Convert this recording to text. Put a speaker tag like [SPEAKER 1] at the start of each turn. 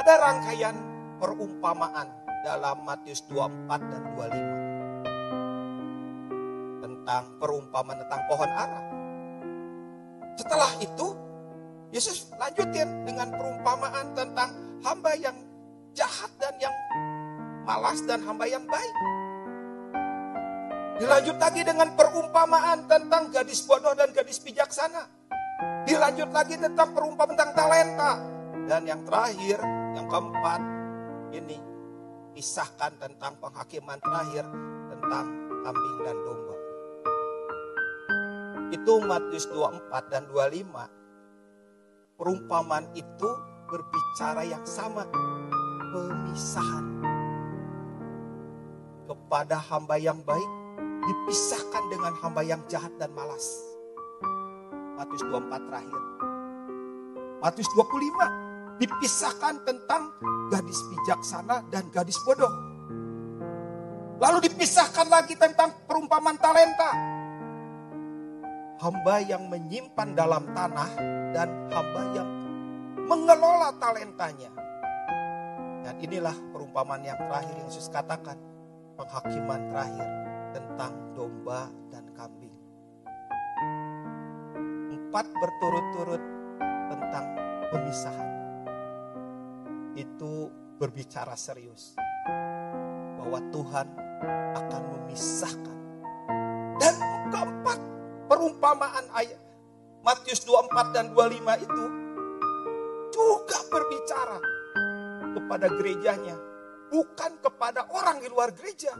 [SPEAKER 1] Ada rangkaian perumpamaan dalam Matius 24 dan 25 tentang perumpamaan tentang pohon ara. Setelah itu, Yesus lanjutin dengan perumpamaan tentang hamba yang jahat dan yang malas dan hamba yang baik. Dilanjut lagi dengan perumpamaan tentang gadis bodoh dan gadis bijaksana. Dilanjut lagi tentang perumpamaan tentang talenta. Dan yang terakhir, yang keempat, ini pisahkan tentang penghakiman terakhir tentang kambing dan domba. Itu Matius 24 dan 25. Perumpamaan itu berbicara yang sama. Pemisahan. Kepada hamba yang baik dipisahkan dengan hamba yang jahat dan malas. Matius 24 terakhir. Matius 25 dipisahkan tentang gadis bijaksana dan gadis bodoh. Lalu dipisahkan lagi tentang perumpamaan talenta. Hamba yang menyimpan dalam tanah dan hamba yang mengelola talentanya. Dan inilah perumpamaan yang terakhir yang Yesus katakan. Penghakiman terakhir tentang domba dan kambing. Empat berturut-turut tentang pemisahan. Itu berbicara serius. Bahwa Tuhan akan memisahkan. Dan keempat perumpamaan ayat Matius 24 dan 25 itu juga berbicara kepada gerejanya. Bukan kepada orang di luar gereja.